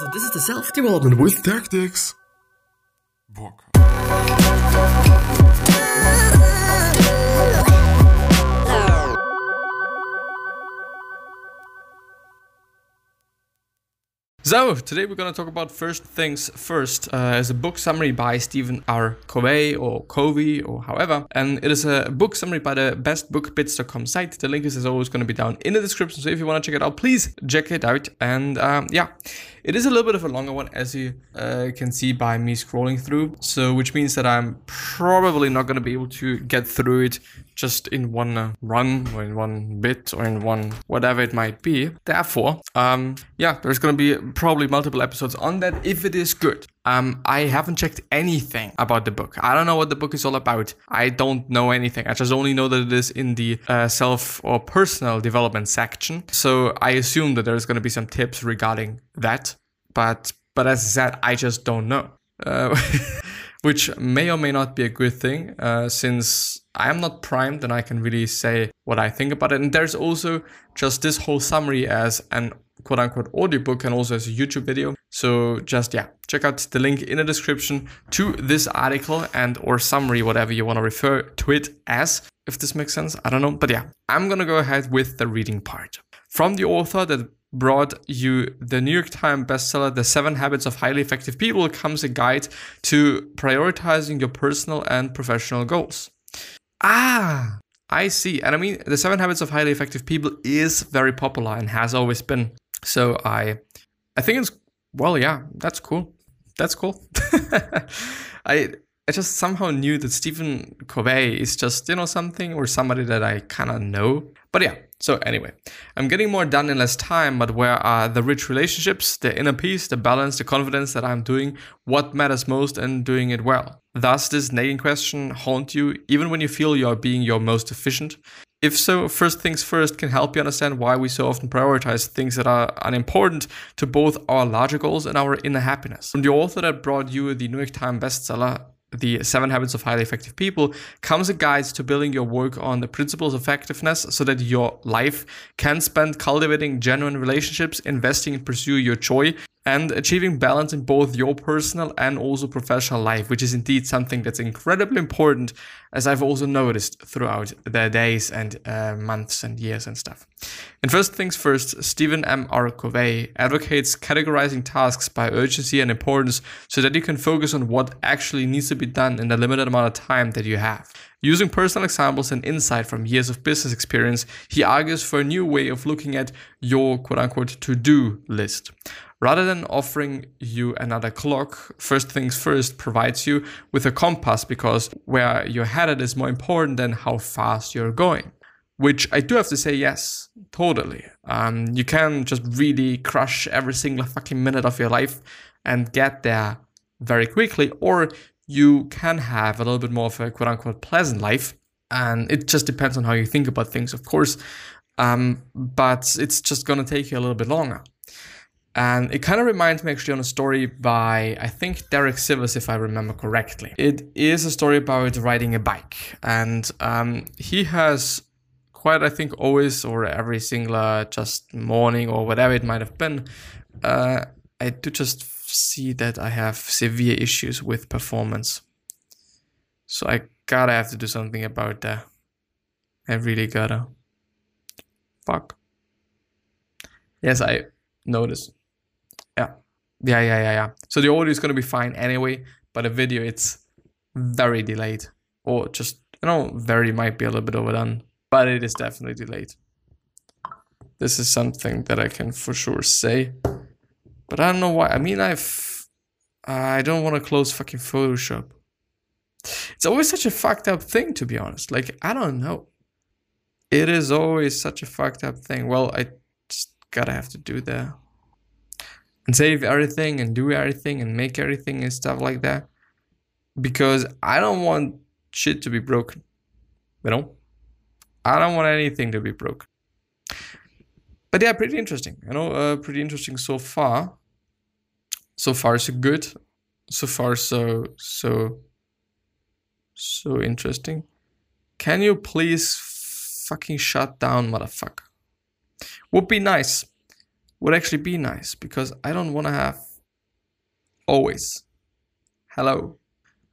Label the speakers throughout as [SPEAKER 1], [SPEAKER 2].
[SPEAKER 1] So this is the self-development with tactics.
[SPEAKER 2] Bock.
[SPEAKER 3] So, today we're going to talk about First Things First uh, as a book summary by Stephen R. Covey or Covey or however. And it is a book summary by the bestbookbits.com site. The link is as always going to be down in the description. So if you want to check it out, please check it out. And um, yeah, it is a little bit of a longer one as you uh, can see by me scrolling through. So, which means that I'm probably not going to be able to get through it just in one uh, run or in one bit or in one whatever it might be. Therefore, um, yeah, there's gonna be probably multiple episodes on that if it is good. Um, I haven't checked anything about the book. I don't know what the book is all about. I don't know anything. I just only know that it is in the uh, self or personal development section. So I assume that there's gonna be some tips regarding that. But but as I said, I just don't know. Uh, which may or may not be a good thing, uh, since I am not primed and I can really say what I think about it. And there's also just this whole summary as an quote unquote audiobook and also as a YouTube video. So just yeah, check out the link in the description to this article and or summary, whatever you want to refer to it as, if this makes sense. I don't know. But yeah, I'm gonna go ahead with the reading part. From the author that brought you the New York Times bestseller, The Seven Habits of Highly Effective People, comes a guide to prioritizing your personal and professional goals. Ah, I see. And I mean, The Seven Habits of Highly Effective People is very popular and has always been. So I, I think it's well, yeah, that's cool. That's cool. I I just somehow knew that Stephen Covey is just, you know, something or somebody that I kind of know. But yeah, so anyway, I'm getting more done in less time, but where are the rich relationships, the inner peace, the balance, the confidence that I'm doing what matters most and doing it well? Does this nagging question haunt you even when you feel you're being your most efficient? If so, First Things First can help you understand why we so often prioritize things that are unimportant to both our larger goals and our inner happiness. From the author that brought you the New York Times bestseller, the Seven Habits of Highly Effective People, comes a guide to building your work on the principles of effectiveness so that your life can spend cultivating genuine relationships, investing in pursue your joy, and achieving balance in both your personal and also professional life, which is indeed something that's incredibly important, as I've also noticed throughout the days and uh, months and years and stuff. And first things first, Stephen M. R. Covey advocates categorizing tasks by urgency and importance so that you can focus on what actually needs to be done in the limited amount of time that you have. Using personal examples and insight from years of business experience, he argues for a new way of looking at your quote unquote to do list. Rather than offering you another clock, First Things First provides you with a compass because where you're headed is more important than how fast you're going. Which I do have to say, yes, totally. Um, you can just really crush every single fucking minute of your life and get there very quickly, or you can have a little bit more of a quote unquote pleasant life. And it just depends on how you think about things, of course. Um, but it's just gonna take you a little bit longer. And it kind of reminds me actually on a story by, I think, Derek Sivers, if I remember correctly. It is a story about riding a bike. And um, he has quite, I think, always or every single just morning or whatever it might have been, uh, I do just see that I have severe issues with performance. So I gotta have to do something about that. I really gotta. Fuck. Yes, I notice. Yeah. Yeah, yeah, yeah, yeah. So the audio is gonna be fine anyway, but the video it's very delayed. Or just you know, very might be a little bit overdone. But it is definitely delayed. This is something that I can for sure say. But I don't know why. I mean I've I don't want to close fucking Photoshop. It's always such a fucked up thing to be honest. Like I don't know. It is always such a fucked up thing. Well, I just gotta have to do that and save everything and do everything and make everything and stuff like that because I don't want shit to be broken. You know? I don't want anything to be broken. But yeah, pretty interesting. You know, uh, pretty interesting so far. So far, so good. So far, so so so interesting. Can you please fucking shut down, motherfucker? Would be nice would actually be nice because I don't want to have always. Hello.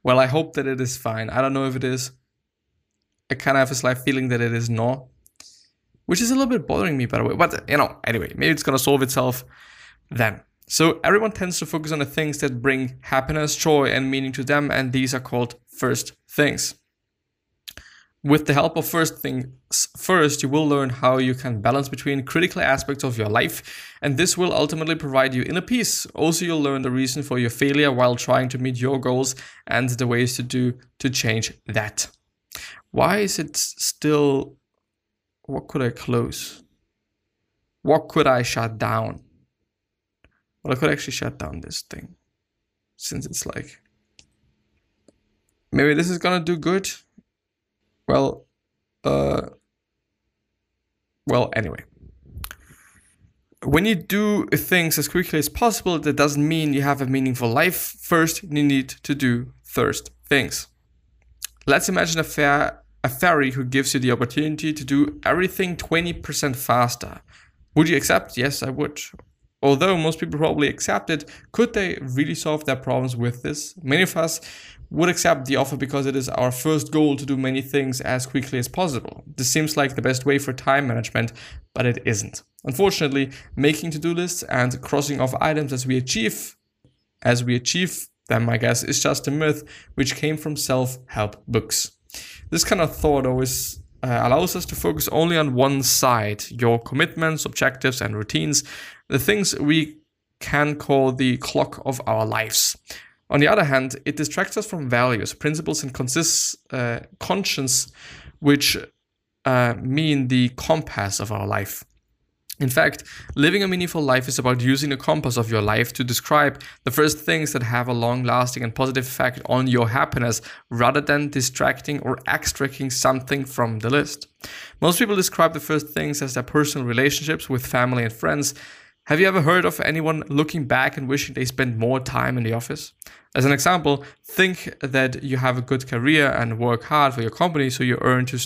[SPEAKER 3] Well, I hope that it is fine. I don't know if it is. I kind of have a slight feeling that it is not, which is a little bit bothering me, by the way. But, you know, anyway, maybe it's going to solve itself then. So, everyone tends to focus on the things that bring happiness, joy, and meaning to them, and these are called first things. With the help of first things first, you will learn how you can balance between critical aspects of your life, and this will ultimately provide you inner peace. Also, you'll learn the reason for your failure while trying to meet your goals and the ways to do to change that. Why is it still what could I close? What could I shut down? Well, I could actually shut down this thing since it's like maybe this is gonna do good well, uh, well, anyway. When you do things as quickly as possible, that doesn't mean you have a meaningful life. First, you need to do first things. Let's imagine a a fairy who gives you the opportunity to do everything 20% faster. Would you accept? Yes, I would. Although most people probably accept it, could they really solve their problems with this? Many of us would accept the offer because it is our first goal to do many things as quickly as possible. This seems like the best way for time management, but it isn't. Unfortunately, making to-do lists and crossing off items as we achieve as we achieve them, I guess, is just a myth which came from self-help books. This kind of thought always uh, allows us to focus only on one side, your commitments, objectives, and routines, the things we can call the clock of our lives. On the other hand, it distracts us from values, principles, and consists, uh, conscience, which uh, mean the compass of our life. In fact, living a meaningful life is about using the compass of your life to describe the first things that have a long lasting and positive effect on your happiness rather than distracting or extracting something from the list. Most people describe the first things as their personal relationships with family and friends. Have you ever heard of anyone looking back and wishing they spent more time in the office? As an example, think that you have a good career and work hard for your company so you earn to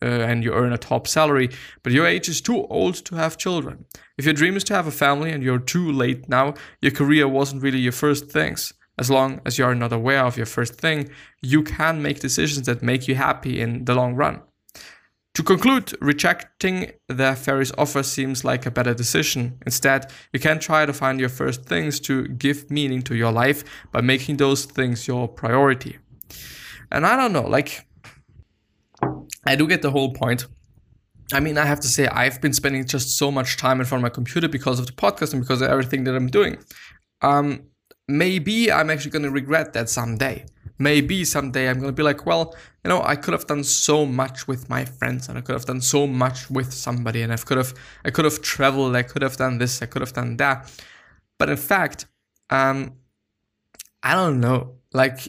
[SPEAKER 3] uh, and you earn a top salary, but your age is too old to have children. If your dream is to have a family and you're too late now, your career wasn't really your first things. As long as you are not aware of your first thing, you can make decisions that make you happy in the long run. To conclude, rejecting the fairy's offer seems like a better decision. Instead, you can try to find your first things to give meaning to your life by making those things your priority. And I don't know, like, I do get the whole point. I mean, I have to say, I've been spending just so much time in front of my computer because of the podcast and because of everything that I'm doing. Um, maybe I'm actually going to regret that someday maybe someday I'm gonna be like, well, you know, I could have done so much with my friends, and I could have done so much with somebody, and I could have, I could have traveled, I could have done this, I could have done that. But in fact, um, I don't know. Like,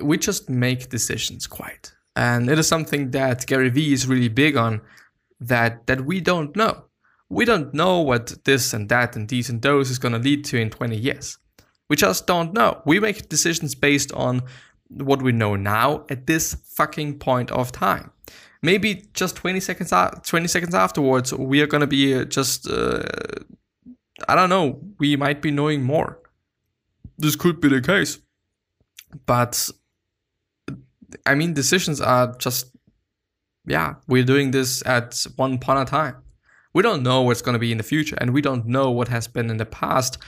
[SPEAKER 3] we just make decisions, quite, and it is something that Gary Vee is really big on. That that we don't know. We don't know what this and that and these and those is gonna lead to in 20 years. We just don't know. We make decisions based on what we know now at this fucking point of time. Maybe just 20 seconds 20 seconds afterwards we are going to be uh, just uh, I don't know, we might be knowing more. This could be the case. But I mean decisions are just yeah, we're doing this at one point of time. We don't know what's going to be in the future and we don't know what has been in the past.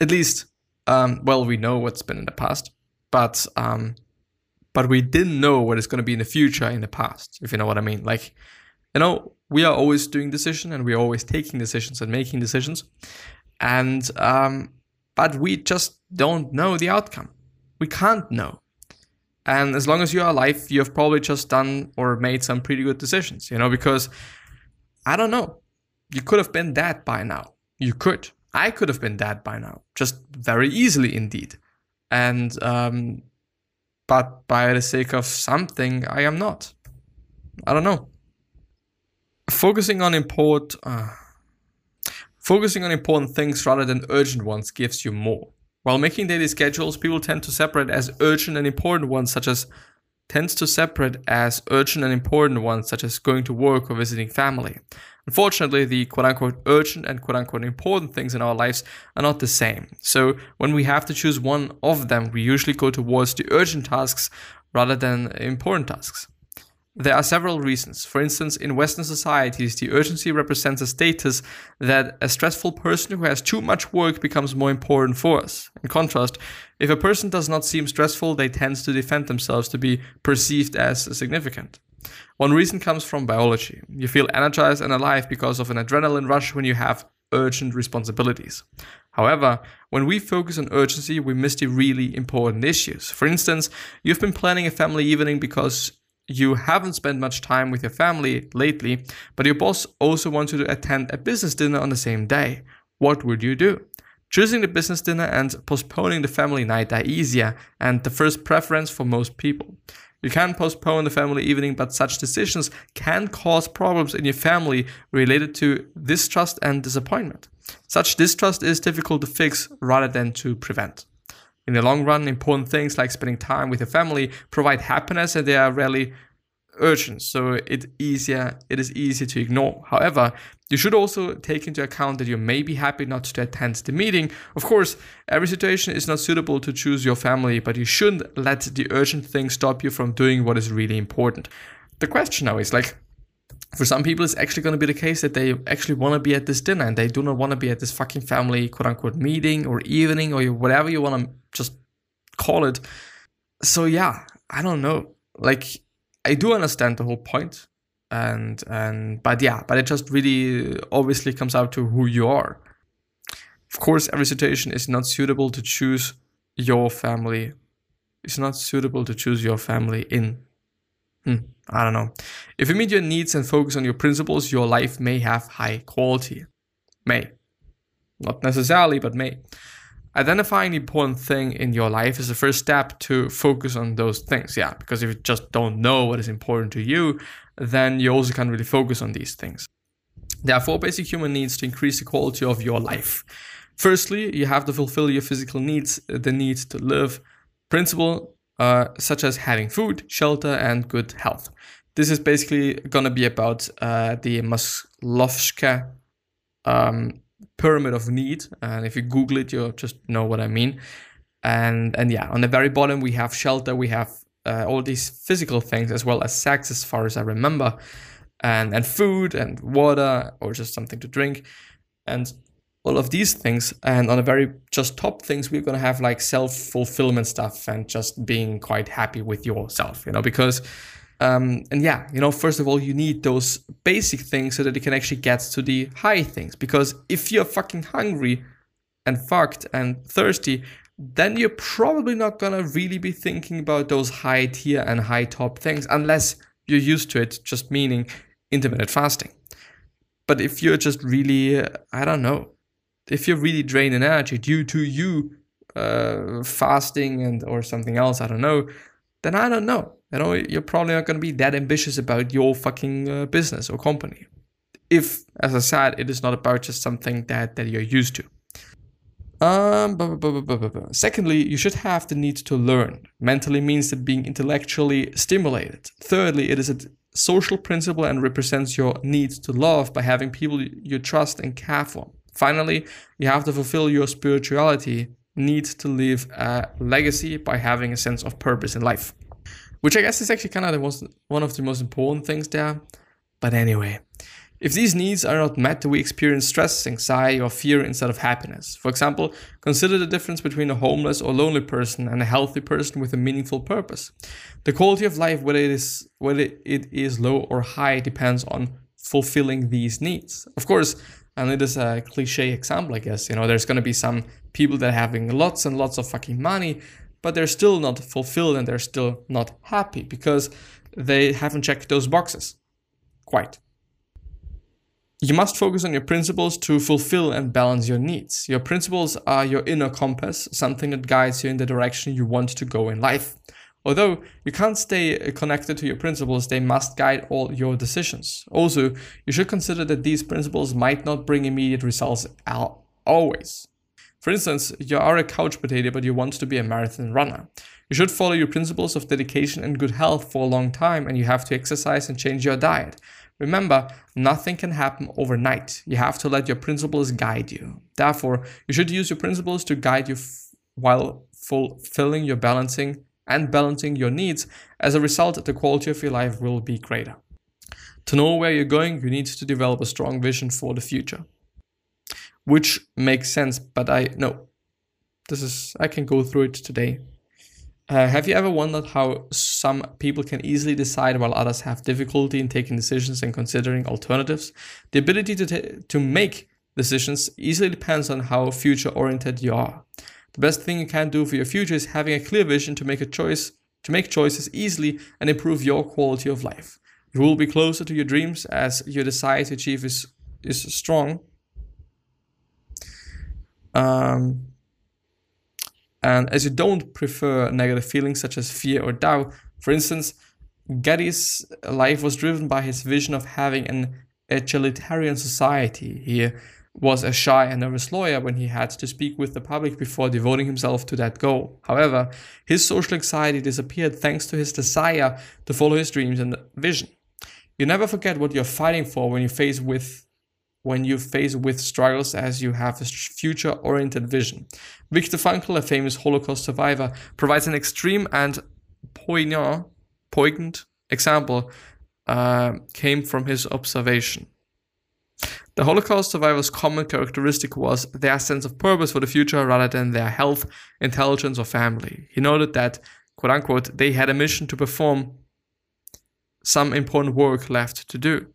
[SPEAKER 3] At least um, well, we know what's been in the past but um, but we didn't know what is going to be in the future in the past, if you know what I mean. Like, you know, we are always doing decisions and we're always taking decisions and making decisions, and um, but we just don't know the outcome. We can't know. And as long as you're alive, you have probably just done or made some pretty good decisions, you know, because I don't know. You could have been dead by now. You could. I could have been dead by now, just very easily indeed and um, but by the sake of something, I am not. I don't know. Focusing on import, uh, focusing on important things rather than urgent ones gives you more. While making daily schedules, people tend to separate as urgent and important ones, such as tends to separate as urgent and important ones, such as going to work or visiting family. Unfortunately, the quote unquote urgent and quote unquote important things in our lives are not the same. So when we have to choose one of them, we usually go towards the urgent tasks rather than important tasks. There are several reasons. For instance, in Western societies, the urgency represents a status that a stressful person who has too much work becomes more important for us. In contrast, if a person does not seem stressful, they tend to defend themselves to be perceived as significant. One reason comes from biology. You feel energized and alive because of an adrenaline rush when you have urgent responsibilities. However, when we focus on urgency, we miss the really important issues. For instance, you've been planning a family evening because you haven't spent much time with your family lately, but your boss also wants you to attend a business dinner on the same day. What would you do? Choosing the business dinner and postponing the family night are easier and the first preference for most people. You can postpone the family evening, but such decisions can cause problems in your family related to distrust and disappointment. Such distrust is difficult to fix rather than to prevent. In the long run, important things like spending time with your family provide happiness and they are rarely urgent, so it easier it is easier to ignore. However, you should also take into account that you may be happy not to attend the meeting. Of course, every situation is not suitable to choose your family, but you shouldn't let the urgent thing stop you from doing what is really important. The question now is like for some people, it's actually going to be the case that they actually want to be at this dinner and they do not want to be at this fucking family quote unquote meeting or evening or whatever you want to just call it. So, yeah, I don't know. Like, I do understand the whole point, and and but yeah, but it just really obviously comes out to who you are. Of course, every situation is not suitable to choose your family. It's not suitable to choose your family in. Hmm. I don't know. If you meet your needs and focus on your principles, your life may have high quality. May. Not necessarily, but may. Identifying the important thing in your life is the first step to focus on those things. Yeah, because if you just don't know what is important to you, then you also can't really focus on these things. There are four basic human needs to increase the quality of your life. Firstly, you have to fulfill your physical needs, the need to live. Principle uh, such as having food, shelter, and good health. This is basically going to be about uh, the Maslow'ska um, pyramid of need. And if you Google it, you'll just know what I mean. And and yeah, on the very bottom we have shelter, we have uh, all these physical things as well as sex, as far as I remember, and and food and water or just something to drink. And all of these things. And on a very just top things, we're gonna have like self fulfillment stuff and just being quite happy with yourself, you know, because. Um, and yeah, you know, first of all, you need those basic things so that you can actually get to the high things. Because if you're fucking hungry and fucked and thirsty, then you're probably not gonna really be thinking about those high tier and high top things unless you're used to it, just meaning intermittent fasting. But if you're just really, I don't know, if you're really draining energy due to you uh, fasting and or something else, I don't know, then I don't know. You know, you're probably not going to be that ambitious about your fucking uh, business or company. If, as I said, it is not about just something that that you're used to. Um, blah, blah, blah, Secondly, you should have the need to learn. Mentally means that being intellectually stimulated. Thirdly, it is a social principle and represents your need to love by having people you trust and care for. Finally, you have to fulfill your spirituality need to leave a legacy by having a sense of purpose in life. Which I guess is actually kind of the most, one of the most important things there. But anyway, if these needs are not met, we experience stress, anxiety, or fear instead of happiness. For example, consider the difference between a homeless or lonely person and a healthy person with a meaningful purpose. The quality of life, whether it is whether it is low or high, depends on fulfilling these needs. Of course, and it is a cliche example, I guess. You know, there's gonna be some people that are having lots and lots of fucking money, but they're still not fulfilled and they're still not happy because they haven't checked those boxes. Quite. You must focus on your principles to fulfill and balance your needs. Your principles are your inner compass, something that guides you in the direction you want to go in life. Although you can't stay connected to your principles, they must guide all your decisions. Also, you should consider that these principles might not bring immediate results always. For instance, you are a couch potato but you want to be a marathon runner. You should follow your principles of dedication and good health for a long time and you have to exercise and change your diet. Remember, nothing can happen overnight. You have to let your principles guide you. Therefore, you should use your principles to guide you f- while fulfilling your balancing and balancing your needs. As a result, the quality of your life will be greater. To know where you're going, you need to develop a strong vision for the future. Which makes sense, but I know this is I can go through it today. Uh, have you ever wondered how some people can easily decide while others have difficulty in taking decisions and considering alternatives? The ability to, t- to make decisions easily depends on how future oriented you are. The best thing you can do for your future is having a clear vision to make a choice, to make choices easily and improve your quality of life. You will be closer to your dreams as your desire to achieve is, is strong. Um, and as you don't prefer negative feelings such as fear or doubt, for instance, Gandhi's life was driven by his vision of having an egalitarian society. He was a shy and nervous lawyer when he had to speak with the public before devoting himself to that goal. However, his social anxiety disappeared thanks to his desire to follow his dreams and vision. You never forget what you're fighting for when you face with when you face with struggles as you have a future-oriented vision. Viktor Frankl, a famous Holocaust survivor, provides an extreme and poignant, poignant example uh, came from his observation. The Holocaust survivors' common characteristic was their sense of purpose for the future rather than their health, intelligence, or family. He noted that, quote unquote, they had a mission to perform some important work left to do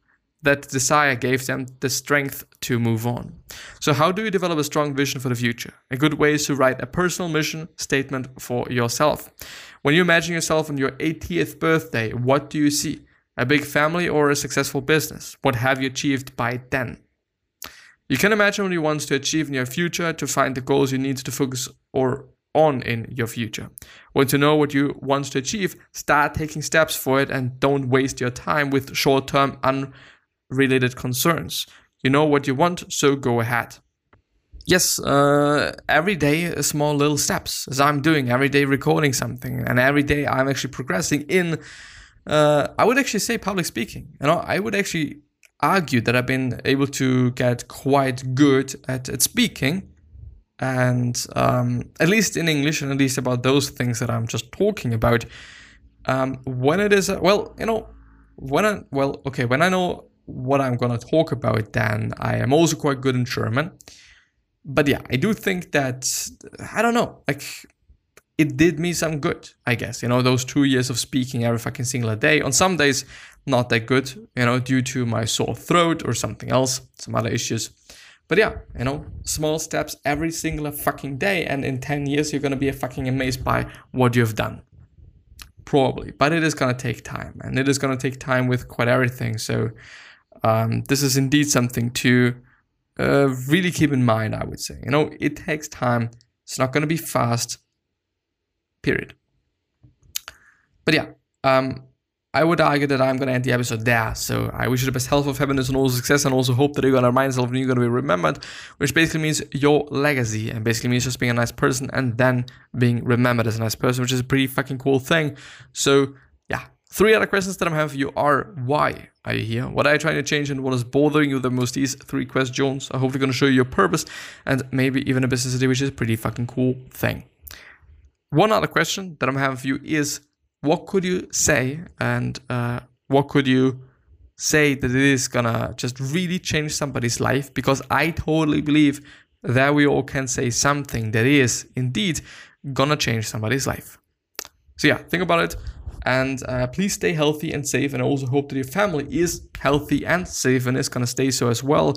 [SPEAKER 3] that desire gave them the strength to move on. So, how do you develop a strong vision for the future? A good way is to write a personal mission statement for yourself. When you imagine yourself on your 80th birthday, what do you see? A big family or a successful business? What have you achieved by then? You can imagine what you want to achieve in your future to find the goals you need to focus or on in your future. Want to know what you want to achieve? Start taking steps for it and don't waste your time with short-term unrelated concerns. You know what you want, so go ahead. Yes, uh, every day small little steps, as I'm doing every day, recording something, and every day I'm actually progressing in. Uh, I would actually say public speaking. You know, I would actually argue that I've been able to get quite good at, at speaking, and um, at least in English, and at least about those things that I'm just talking about. Um, when it is, uh, well, you know, when I, well, okay, when I know what I'm gonna talk about, then I am also quite good in German. But yeah, I do think that I don't know, like it did me some good, I guess. You know, those two years of speaking every fucking single day. On some days, not that good, you know, due to my sore throat or something else, some other issues. But yeah, you know, small steps every single fucking day, and in 10 years, you're gonna be fucking amazed by what you've done. Probably, but it is gonna take time, and it is gonna take time with quite everything. So, um, this is indeed something to uh, really keep in mind, I would say. You know, it takes time, it's not to be fast, period. But yeah, um, I would argue that I'm going to end the episode there. So I wish you the best health of happiness and all success, and also hope that you're going to remind yourself and you're going to be remembered, which basically means your legacy, and basically means just being a nice person and then being remembered as a nice person, which is a pretty fucking cool thing. So yeah, three other questions that I have for you are why are you here? What are you trying to change and what is bothering you the most? These three questions are hopefully going to show you your purpose and maybe even a business idea, which is a pretty fucking cool thing. One other question that I'm having for you is what could you say and uh, what could you say that it is gonna just really change somebody's life? Because I totally believe that we all can say something that is indeed gonna change somebody's life. So yeah, think about it. And uh, please stay healthy and safe. And I also hope that your family is healthy and safe and is to stay so as well.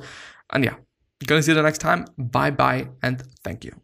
[SPEAKER 3] And yeah, gonna see you the next time. Bye bye and thank you.